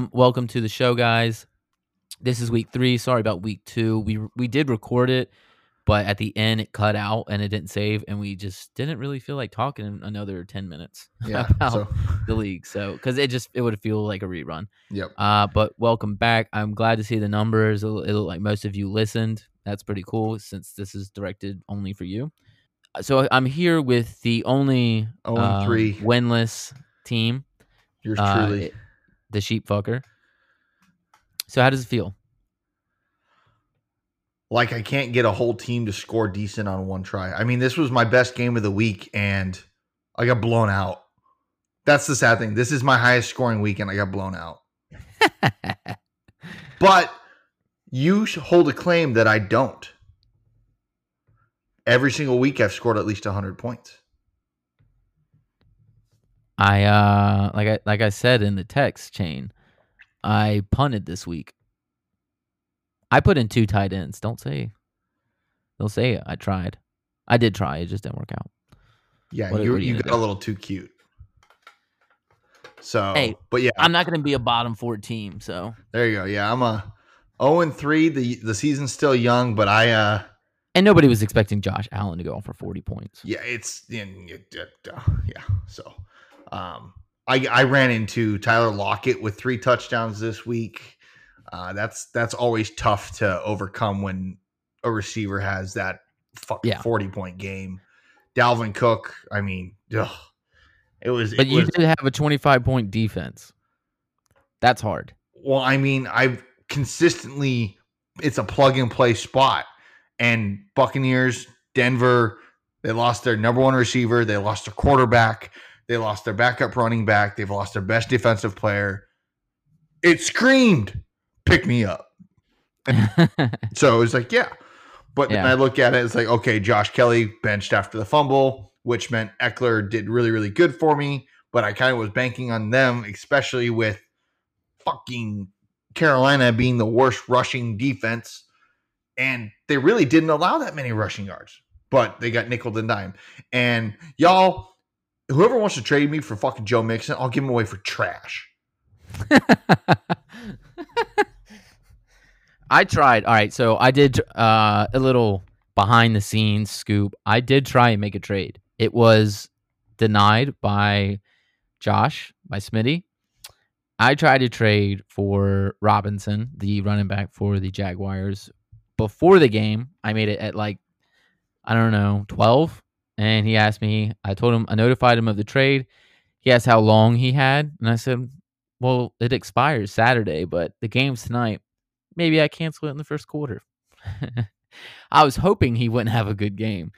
Um, welcome to the show, guys. This is week three. Sorry about week two. We we did record it, but at the end it cut out and it didn't save, and we just didn't really feel like talking another ten minutes Yeah. about So, the league. So because it just it would feel like a rerun. yep. Uh, but welcome back. I'm glad to see the numbers. It looked like most of you listened. That's pretty cool since this is directed only for you. Uh, So I'm here with the only 0 and uh, 3. winless team, Yours uh, truly. it- the sheep fucker. So how does it feel? like I can't get a whole team to score decent on one try. I mean, this was my best game of the week and I got blown out. That's the sad thing. This is my highest scoring week and I got blown out. But you hold a claim that I don't. Every single week I've scored at least 100 points. I uh like I like I said in the text chain, I punted this week. I put in two tight ends. Don't say don't say it. I tried. I did try, it just didn't work out. Yeah, What- you, what you you got do? a little too cute. So, Hey, but yeah, I'm not gonna be a bottom four team, so there you go. Yeah, I'm a 0 and 3. The the season's still young, but I uh and nobody was expecting Josh Allen to go off for forty points. yeah, it's in uh, yeah. So, um, I I ran into Tyler Lockett with three touchdowns this week. Uh, that's that's always tough to overcome when a receiver has that fucking Yeah. forty point game. Dalvin Cook, I mean, ugh, it was. But it you was, did have a twenty five point defense. That's hard. well, I mean, I've consistently it's a plug and play spot, and Buccaneers, Denver, they lost their number one receiver, they lost their quarterback, they lost their backup running back, they've lost their best defensive player. It screamed, "Pick me up." So it was like, yeah. But then I look at it, it's like, okay, Josh Kelley benched after the fumble, which meant Ekeler did really, really good for me. But I kind of was banking on them, especially with fucking Carolina being the worst rushing defense. And they really didn't allow that many rushing yards, but they got nickel and dime. And y'all, whoever wants to trade me for fucking Joe Mixon, I'll give him away for trash. I tried. All right, so I did uh, a little behind the scenes scoop. I did try and make a trade. It was denied by Josh, by Smitty. I tried to trade for Robinson, the running back for the Jaguars. Before the game, I made it at like, I don't know, 12. And he asked me, I told him, I notified him of the trade. He asked how long he had. And I said, well, it expires Saturday, but the game's tonight maybe I cancel it in the first quarter. I was hoping he wouldn't have a good game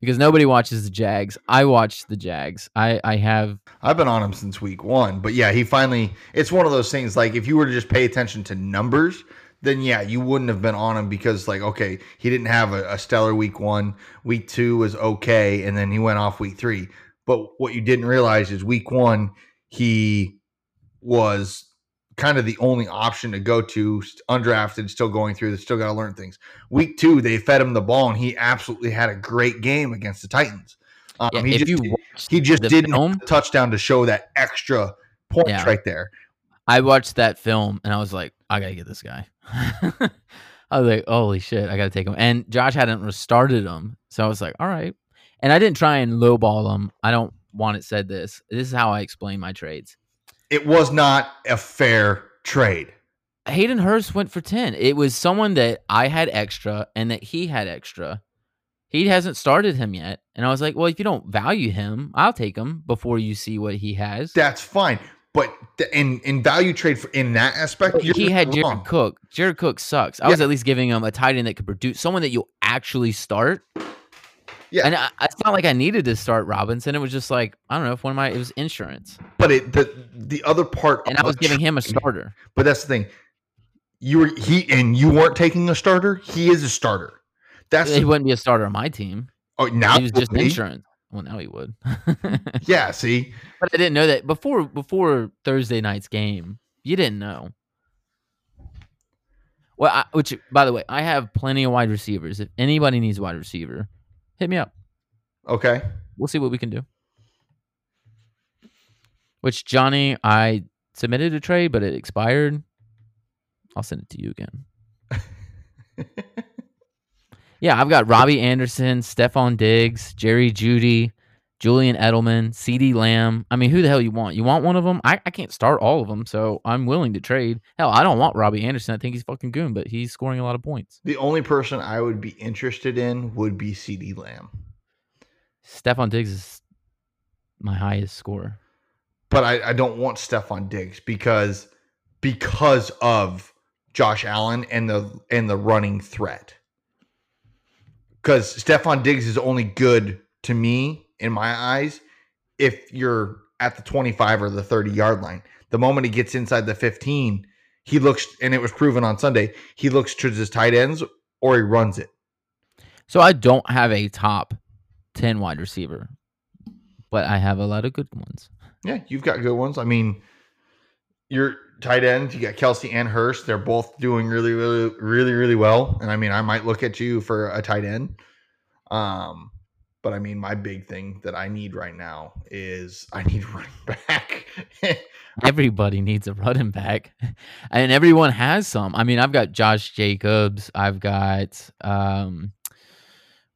because nobody watches the Jags. I watch the Jags. I I have I've been on him since week one, but yeah, he finally. It's one of those things. Like if you were to just pay attention to numbers, then yeah, you wouldn't have been on him because like okay, he didn't have a, a stellar week one. Week two was okay, and then he went off week three. But what you didn't realize is week one he was kind of the only option to go to undrafted, still going through. They still got to learn things. Week two, they fed him the ball, and he absolutely had a great game against the Titans. Um, yeah, he if just, you he just didn't film- touchdown to show that extra point Yeah. right there. I watched that film and I was like, I gotta get this guy. I was like, holy shit, I gotta take him. And Josh hadn't restarted him, so I was like, all right. And I didn't try and lowball him. I don't want it said this. This is how I explain my trades. It was not a fair trade. Hayden Hurst went for 10. It was someone that I had extra and that he had extra. He hasn't started him yet. And I was like, well, if you don't value him, I'll take him before you see what he has. That's fine. But th- in in value trade for, in that aspect, you're he had Jared. Cook. Jared Cook sucks. I was at least giving him a tight end that could produce someone that you'll actually start. Yeah. And I, it's not like I needed to start Robinson. It was just like, I don't know if one of my, it was insurance. But it the the other part, And I was giving him a starter. But that's the thing. You were he and you weren't taking a starter. He is a starter. That's He the, wouldn't be a starter on my team. oh now He was just insurance. Well, now he would. Yeah, see, But I didn't know that before before Thursday night's game. You didn't know. Well, I, which by the way, I have plenty of wide receivers. If anybody needs a wide receiver, hit me up. okay. We'll see what we can do. Which Johnny, I submitted a trade, but it expired. I'll send it to you again. yeah, I've got Robbie Anderson, Stefon Diggs, Jerry Jeudy, Julian Edelman, CeeDee Lamb. I mean, who the hell you want? You want one of them? I, I can't start all of them, so I'm willing to trade. Hell, I don't want Robbie Anderson. I think he's fucking goon, but he's scoring a lot of points. The only person I would be interested in would be CeeDee Lamb. Stefon Diggs is my highest score. But I, I don't want Stefon Diggs because because of Josh Allen and the and the running threat. Because Stefon Diggs is only good to me in my eyes if you're at the 25 or the 30 yard line. The moment he gets inside the 15, he looks and it was proven on Sunday, he looks to his tight ends or he runs it. So I don't have a top 10 wide receiver, but I have a lot of good ones. Yeah, you've got good ones. I mean, your tight ends, you got Kelce and Hurst. They're both doing really, really, really, really well. And I mean, I might look at you for a tight end. Um, but I mean, my big thing that I need right now is I need running back. Everybody needs a running back, and everyone has some. I mean, I've got Josh Jacobs. I've got um,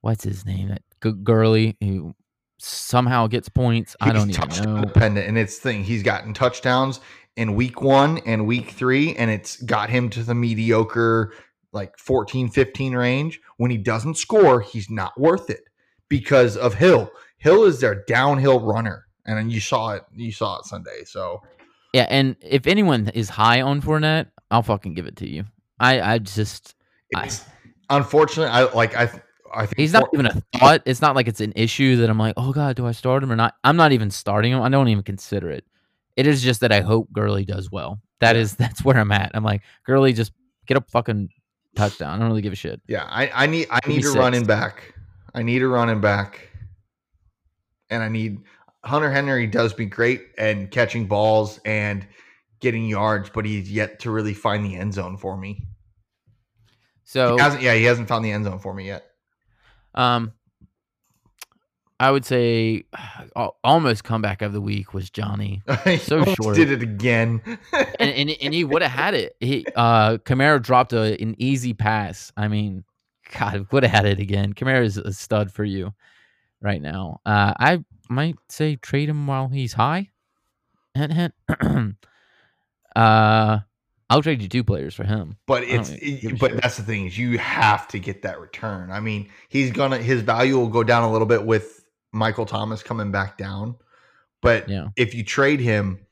what's his name? That Gurley who somehow gets points. I don't even know. Dependent, and it's thing he's gotten touchdowns in week one and week three, and it's got him to the mediocre like 14, 15 range. When he doesn't score, he's not worth it because of Hill. Hill is their downhill runner, and you saw it. You saw it Sunday. So yeah, and if anyone is high on Fournette, I'll fucking give it to you. I I just I, unfortunately I like I. I think he's not even a thought. It's not like it's an issue that I'm like, oh god, do I start him or not? I'm not even starting him. I don't even consider it. It is just that I hope Gurley does well. That is that's where I'm at. I'm like, Gurley, just get a fucking touchdown. I don't really give a shit. Yeah, I, I need I need a running back. I need a running back. And I need Hunter Henry does be great and catching balls and getting yards, but he's yet to really find the end zone for me. So he hasn't yeah, he hasn't found the end zone for me yet. Um I would say almost comeback of the week was Johnny. so short. Did it again. and, and, and he would have had it. He uh Kamara dropped a, an easy pass. I mean, God, would have had it again. Kamara is a stud for you right now. Uh I might say trade him while he's high. Hint hint. uh I'll trade you two players for him. But it's it, but that's the thing is you have to get that return. I mean, he's gonna his value will go down a little bit with Michael Thomas coming back down. But yeah. if you trade him,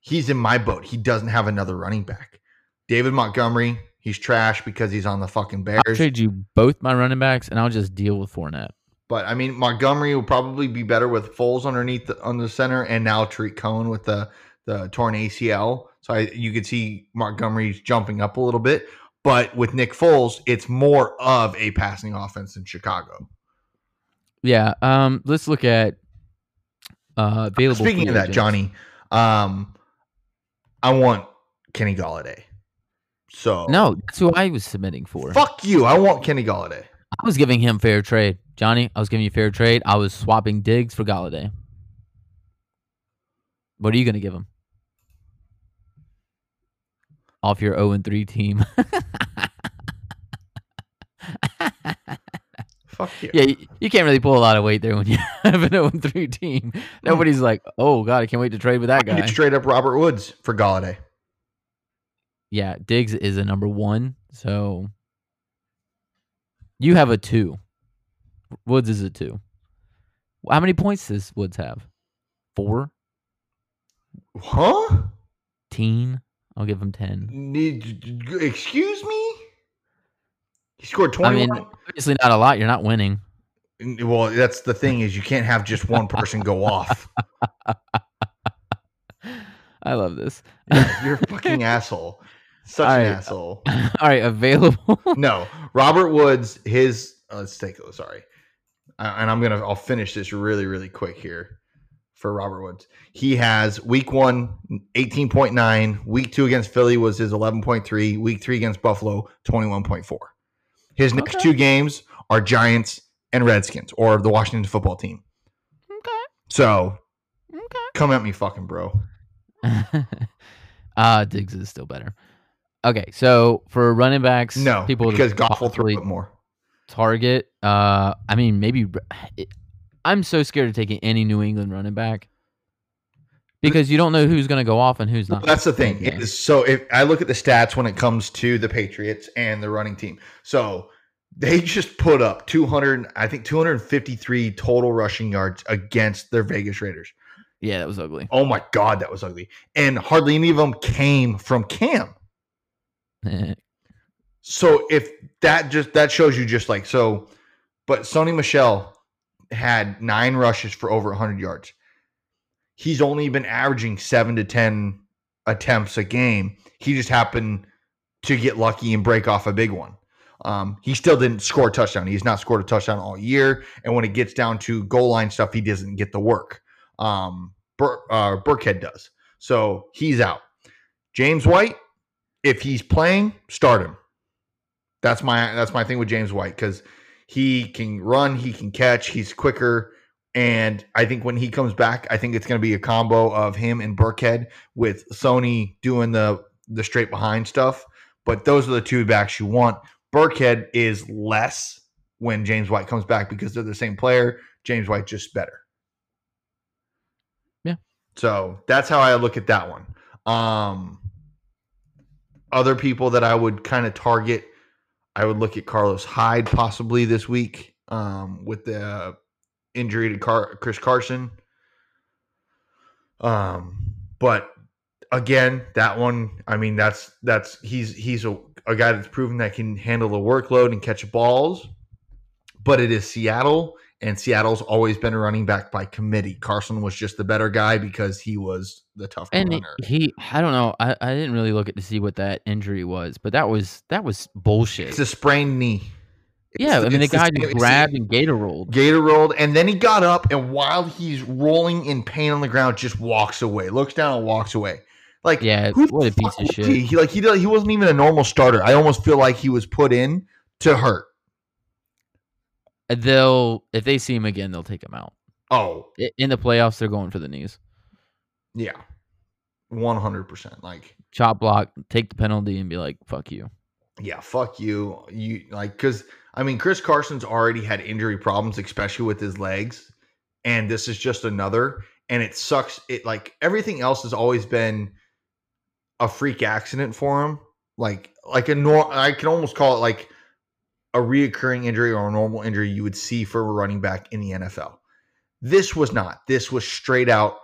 he's in my boat. He doesn't have another running back. David Montgomery, he's trash because he's on the fucking Bears. I'll trade you both my running backs, and I'll just deal with Fournette. But I mean, Montgomery will probably be better with Foles underneath the, on the center, and now Tarik Cohen with the the torn ACL. So I, you could see Montgomery's jumping up a little bit. But with Nick Foles, it's more of a passing offense in Chicago. Yeah. Um. Let's look at uh available. Speaking of that, agents. Johnny, um, I want Kenny Golladay. So no, that's who I was submitting for. Fuck you! I want Kenny Golladay. I was giving him fair trade, Johnny. I was giving you fair trade. I was swapping Diggs for Golladay. What are you going to give him? Off your 0 and 3 team. Fuck you. Yeah, you, you, can't really pull a lot of weight there when you have an 0 3 team. Nobody's like, oh, God, I can't wait to trade with that guy. Straight up Robert Woods for Golladay. Yeah, Diggs is a number one. So you have a two. Woods is a two. How many points does Woods have? Four? Huh? Teen. I'll give him 10. Excuse me? He scored 20. I mean, obviously not a lot. You're not winning. Well, that's the thing is you can't have just one person go off. I love this. Yeah, you're a fucking asshole. Such All an right. asshole. All right, available. no, Robert Woods. His uh, let's take. it. Sorry, uh, and I'm gonna. I'll finish this really, really quick here for Robert Woods. He has week one, 18.9. Week two against Philly was his 11.3. Week three against Buffalo, 21.4. His next okay. two games are Giants and Redskins or the Washington football team. Okay. So okay. come at me, fucking bro. Uh Diggs is still better. Okay, so for running backs, No, people because Goff will throw it more. target. Uh, I mean, maybe it, I'm so scared of taking any New England running back because you don't know who's going to go off and who's not. That's the thing. Yeah. It is- so if I look at the stats when it comes to the Patriots and the running team, so they just put up 200, I think 253 total rushing yards against their Vegas Raiders. Yeah, that was ugly. Oh my God, that was ugly. And hardly any of them came from Cam. Eh. So if that just that shows you just like so, but Sony Michel had nine rushes for over 100 yards. He's only been averaging seven to 10 attempts a game. He just happened to get lucky and break off a big one. Um, he still didn't score a touchdown. He's not scored a touchdown all year. And when it gets down to goal line stuff, he doesn't get the work. Um, Bur- uh, Burkhead does. So he's out. James White, if he's playing, start him. That's my that's my thing with James White because he can run, he can catch, he's quicker, and I think when he comes back, I think it's going to be a combo of him and Burkhead with Sony doing the the straight behind stuff. But those are the two backs you want. Burkhead is less when James White comes back because they're the same player. James White just better. Yeah. So that's how I look at that one. Um, other people that I would kind of target, I would look at Carlos Hyde possibly this week um, with the injury to Car- Chris Carson. Um, but again, that one, I mean, that's that's he's he's a, a guy that's proven that can handle the workload and catch balls. But it is Seattle, and Seattle's always been a running back by committee. Carson was just the better guy because he was the tough And runner. he, I don't know. I, I didn't really look at to see what that injury was, but that was that was bullshit. It's a sprained knee. Yeah, I mean the guy just the- grabbed and gator rolled. Gator rolled, and then he got up, and while he's rolling in pain on the ground, just walks away, looks down and walks away. Like, Yeah, who what a piece of shit. He? He, like he he wasn't even a normal starter. I almost feel like he was put in to hurt. Uh, they'll if they see him again, they'll take him out. Oh In the playoffs, they're going for the knees. yeah, one hundred percent. Like Chop block, take the penalty, and be like, "Fuck you." Yeah, fuck you. You like because I mean Chris Carson's already had injury problems, especially with his legs, and this is just another. And it sucks. It like everything else has always been a freak accident for him. Like like a nor I can almost call it like a reoccurring injury or a normal injury you would see for a running back in the NFL. This was not. This was straight out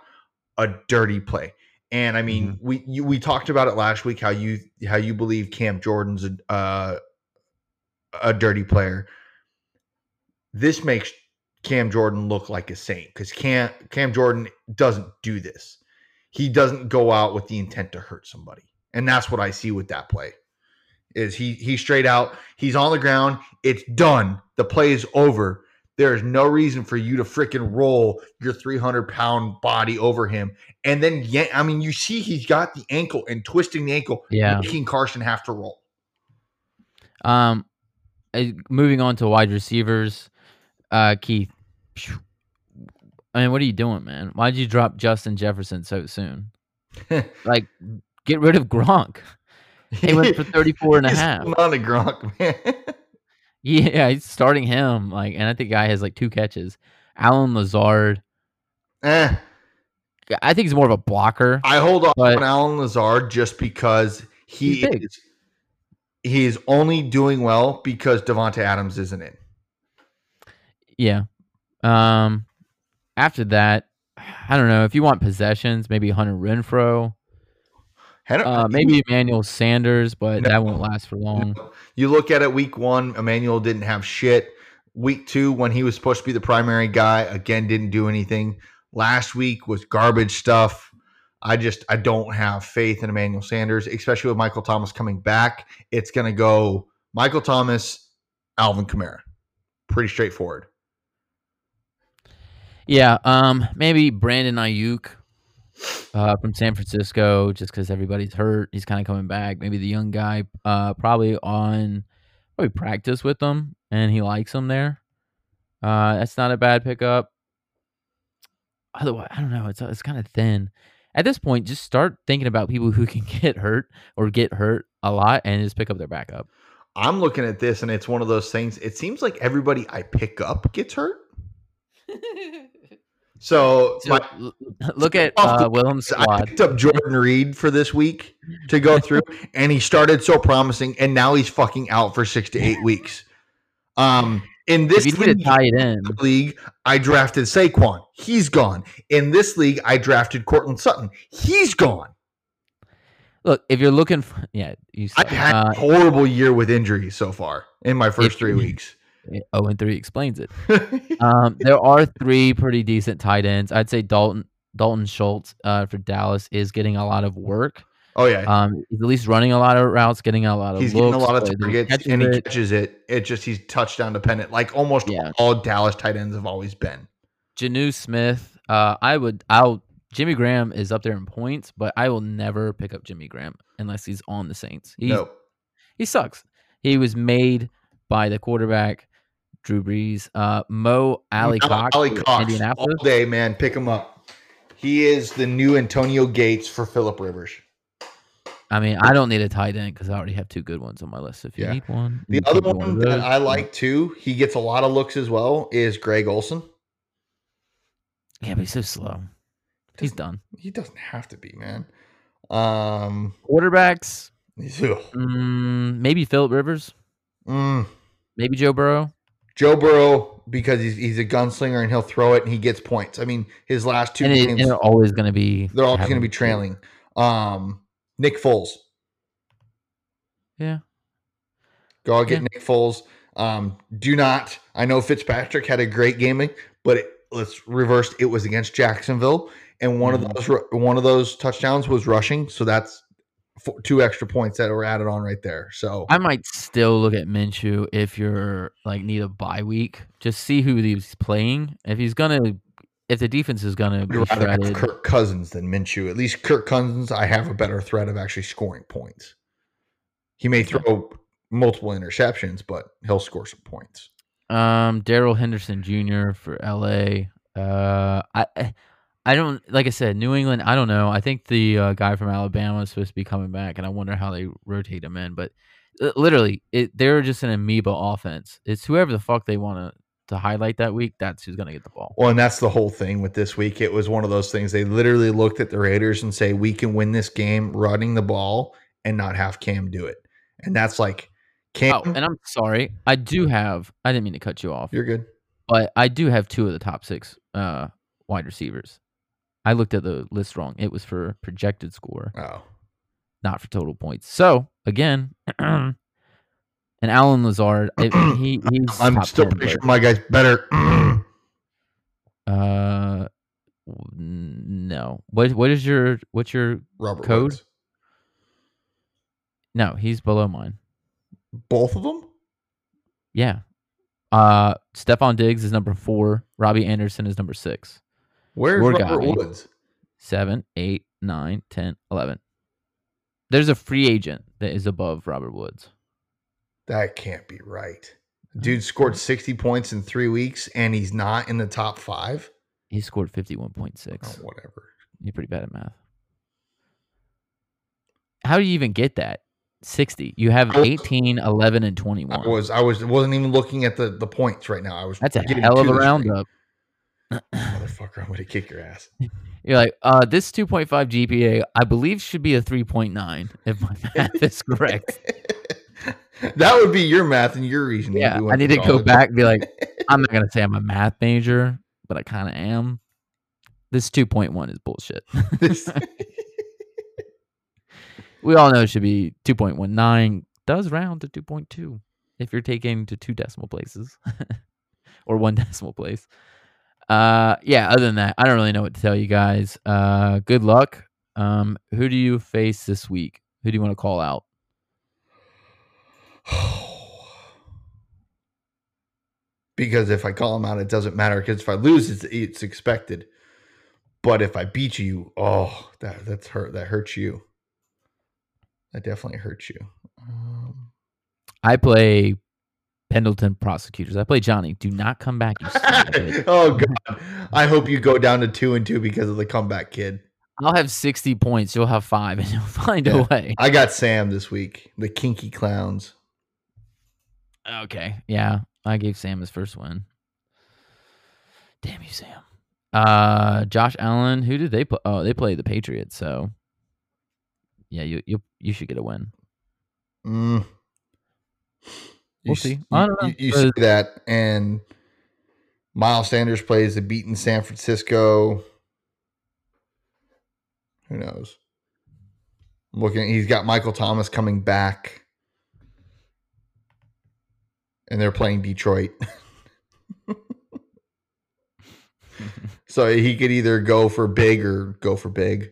a dirty play. And I mean, we you, we talked about it last week how you how you believe Cam Jordan's a uh, a dirty player. This makes Cam Jordan look like a saint because Cam Cam Jordan doesn't do this. He doesn't go out with the intent to hurt somebody, and that's what I see with that play. Is he he straight out? He's on the ground. It's done. The play is over. There is no reason for you to freaking roll your 300 pound body over him. And then, yeah, I mean, you see he's got the ankle and twisting the ankle, Yeah. making Carson have to roll. Um, moving on to wide receivers, uh, Keith. I mean, what are you doing, man? Why'd you drop Justin Jefferson so soon? Like, get rid of Gronk. He went for 34 and a half. Not a Gronk, man. Yeah, he's starting him. Like, and I think guy has like two catches. Allen Lazard. eh, I think he's more of a blocker. I hold off on Allen Lazard just because he He's big. is he is only doing well because Davante Adams isn't in. Yeah. Um, after that, I don't know if you want possessions, maybe Hunter Renfrow, uh, maybe Emmanuel Sanders, but No. that won't last for long. You look at it week one, Emmanuel didn't have shit. Week two, when he was supposed to be the primary guy, again, didn't do anything. Last week was garbage stuff. I just I don't have faith in Emmanuel Sanders, especially with Michael Thomas coming back. It's gonna go Michael Thomas, Alvin Kamara. Pretty straightforward. Yeah, um, maybe Brandon Aiyuk uh, from San Francisco, just because everybody's hurt. He's kind of coming back. Maybe the young guy, uh, probably on probably practice with them, and he likes them there. Uh, that's not a bad pickup. Otherwise, I don't know. It's it's kind of thin. at this point, just start thinking about people who can get hurt or get hurt a lot and just pick up their backup. I'm looking at this and it's one of those things. It seems like everybody I pick up gets hurt. So, So, my, look at uh, Willem's I picked up Jordan Reed for this week to go through, and he started so promising, and now he's fucking out for six to eight weeks. Um, in this league, tie it in, league, I drafted Saquon. He's gone. In this league, I drafted Courtland Sutton. He's gone. look if you're looking for yeah, you I've had uh, a horrible year with injuries so far in my first three weeks. Oh and three explains it. Um, there are three pretty decent tight ends. I'd say Dalton Dalton Schultz uh, for Dallas is getting a lot of work. oh yeah, Um, he's at least running a lot of routes, getting a lot of he's looks. getting a lot of targets and he it. catches it. It just he's touchdown dependent, like almost Yeah. all Dallas tight ends have always been. Jonnu Smith, uh, I would, I'll. Jimmy Graham is up there in points, but I will never pick up Jimmy Graham unless he's on the Saints. He no, he sucks. He was made by the quarterback Drew Brees. Uh, Mo Alie-Cox, Ali for Cox all day, man. Pick him up. He is the new Antonio Gates for Philip Rivers. I mean, I don't need a tight end because I already have two good ones on my list. If you Yeah. need one, The other one that. I like too, he gets a lot of looks as well, is Greg Olsen. yeah, but he's so slow. He's done. He doesn't have to be, man. Um, Quarterbacks, mm, maybe Philip Rivers, Mm. maybe Joe Burrow. Joe Burrow because he's he's a gunslinger and he'll throw it and he gets points. I mean, his last two And, it, games and they're always going to be. they're always going to be trailing. Um, Nick Foles, Yeah. go out get Yeah. Nick Foles. Um, do not. I know Fitzpatrick had a great gaming, but it, let's reverse. It was against Jacksonville, and one Mhm. of those one of those touchdowns was rushing. So that's four, two extra points that were added on right there. So I might still look at Minshew if you're like need a bye week. Just see who he's playing. If he's gonna, if the defense is gonna be I'd rather shredded, Kirk Cousins than Minshew. At least Kirk Cousins, I have a better threat of actually scoring points. He may throw multiple interceptions, but he'll score some points. um, Darrell Henderson Jr. for LA. Uh, I, I don't like I said New England. I don't know. I think the uh, guy from Alabama is supposed to be coming back, and I wonder how they rotate him in. But uh, literally, it they're just an amoeba offense. It's whoever the fuck they want to to highlight that week. That's who's gonna get the ball. Well, and that's the whole thing with this week. It was one of those things. They literally looked at the Raiders and say, "We can win this game running the ball and not have Cam do it." And that's like Cam. Oh, and I'm sorry. I do have. I didn't mean to cut you off. you're good. but I do have two of the top six uh, wide receivers. I looked at the list wrong. It was for projected score, Oh, not for total points. So again, and Allen Lazard, it- he he's I'm top still 10, pretty but, sure my guy's better. Uh, no. What what is your what's your Robert Code? Woods. no? He's below mine. Both of them. Yeah. Uh, Stefon Diggs is number four. Robbie Anderson is number six. Where's Your Robert. Woods? seven, eight, nine, 10, 11. There's a free agent that is above Robert Woods. That can't be right. Dude scored 60 points in three weeks, and he's not in the top five. He scored Oh, 51.6. whatever. You're pretty bad at math. How do you even get that? 60. You have I was- 18, 11, and I 21. was I was wasn't even looking at the the points right now. I was That's a hell of a roundup. Motherfucker, I'm gonna kick your ass. You're like, uh, this 2.5 GPA, I believe, should be a 3.9 if my math is correct. that would be your math and your reasoning. yeah, we I need to go back and be like, I'm not gonna say I'm a math major, but I kind of am. This 2.1 is bullshit. We all know it should be 2.19. Does round to 2.2 if you're taking to two decimal places or one decimal place. Uh, yeah. Other than that, I don't really know what to tell you guys. Uh, good luck. Um, who do you face this week? Who do you want to call out? because if I call him out, it doesn't matter. Because if I lose, it's it's expected. But if I beat you, oh, that that's hurt. That hurts you. That definitely hurts you. Um, I play Pendleton Prosecutors. I play Johnny. Do not come back. You son of a bitch. oh God! I hope you go down to two and two because of the comeback kid. I'll have 60 points. You'll have five, and you'll find Yeah. a way. I got Sam this week. The Kinky Clowns. Okay. Yeah. I gave Sam his first win. Damn you, Sam. Uh Josh Allen, who did they play? Oh, they play the Patriots, so yeah, you you you should get a win. Mm. We'll s- see. You, I don't know. you- you see that, and Miles Sanders plays the beaten San Francisco. Who knows? I'm looking. He's got Michael Thomas coming back, and they're playing Detroit. so he could either go for big or go for big.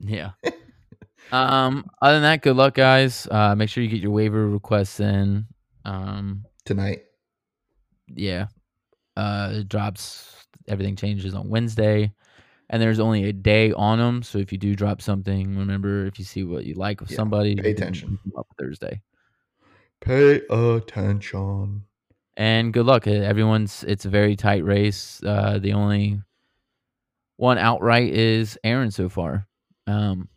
Yeah. um other than that, good luck guys. Uh make sure you get your waiver requests in. Um tonight. yeah. Uh it drops everything changes on Wednesday. And there's only a day on them, so if you do drop something, remember if you see what you like with Yeah, somebody, pay attention. up Thursday. Pay attention. and good luck. Uh, Everyone's it's a very tight race. Uh, the only one outright is Aaron so far. Um,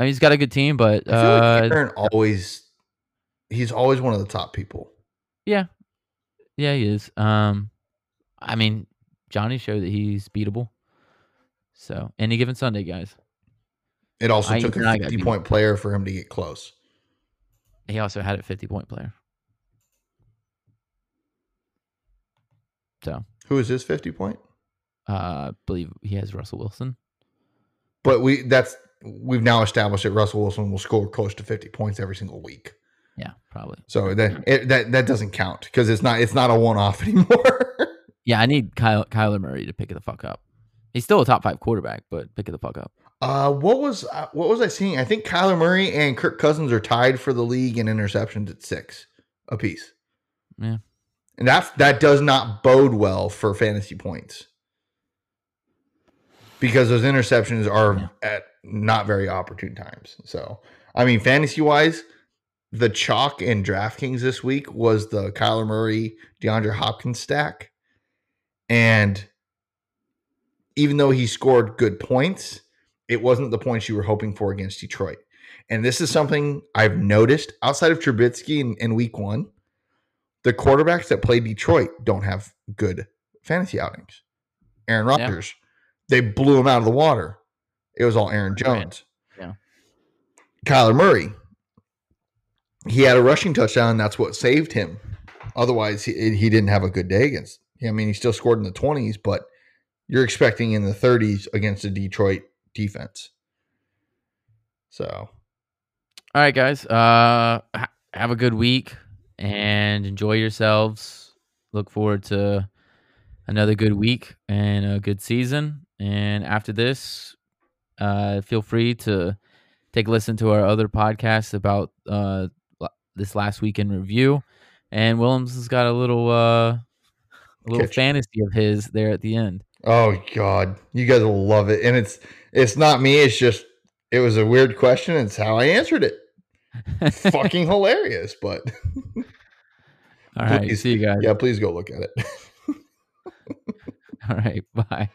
I mean, he's got a good team, but I feel uh, like Aaron always he's always one of the top people. yeah, yeah, he is. Um, I mean, Johnny showed that he's beatable. So any given Sunday, guys. It also I- took a got 50 beat. point player for him to get close. He also had a fifty point player. So Who is his 50 point? uh, I believe he has Russell Wilson. But we that's we've now established that Russell Wilson will score close to 50 points every single week. Yeah, probably. So that it, that that doesn't count because it's not it's not a one off anymore. Yeah, I need Kyle, Kyler Murray to pick it the fuck up. He's still a top five quarterback, but pick it the fuck up. uh, what was uh, what was I seeing? I think Kyler Murray and Kirk Cousins are tied for the league in interceptions at six apiece. Yeah. and that that does not bode well for fantasy points because those interceptions are Yeah. at not very opportune times. So, I mean, fantasy wise, the chalk in DraftKings this week was the Kyler Murray, DeAndre Hopkins stack. And even though he scored good points, it wasn't the points you were hoping for against Detroit. And this is something I've noticed outside of Trubisky in, in week one. The quarterbacks that play Detroit don't have good fantasy outings. Aaron Yeah. Rodgers, they blew him out of the water. It was all Aaron Right. Jones. Yeah. Kyler Murray, he had a rushing touchdown. That's what saved him. Otherwise, he, he didn't have a good day against. I mean, he still scored in the 20s, but you're expecting in the 30s against a Detroit defense. So, All right, guys. Uh, ha- have a good week and enjoy yourselves. Look forward to another good week and a good season. And after this, uh, feel free to take a listen to our other podcasts about uh this last week in review. And Willems has got a little uh, a little Catch. fantasy of his there at the end. oh god, you guys will love it. And it's it's not me. It's just it was a weird question. It's how I answered it. Fucking hilarious. But All right, Please. see you guys. yeah, please go look at it. All right, bye.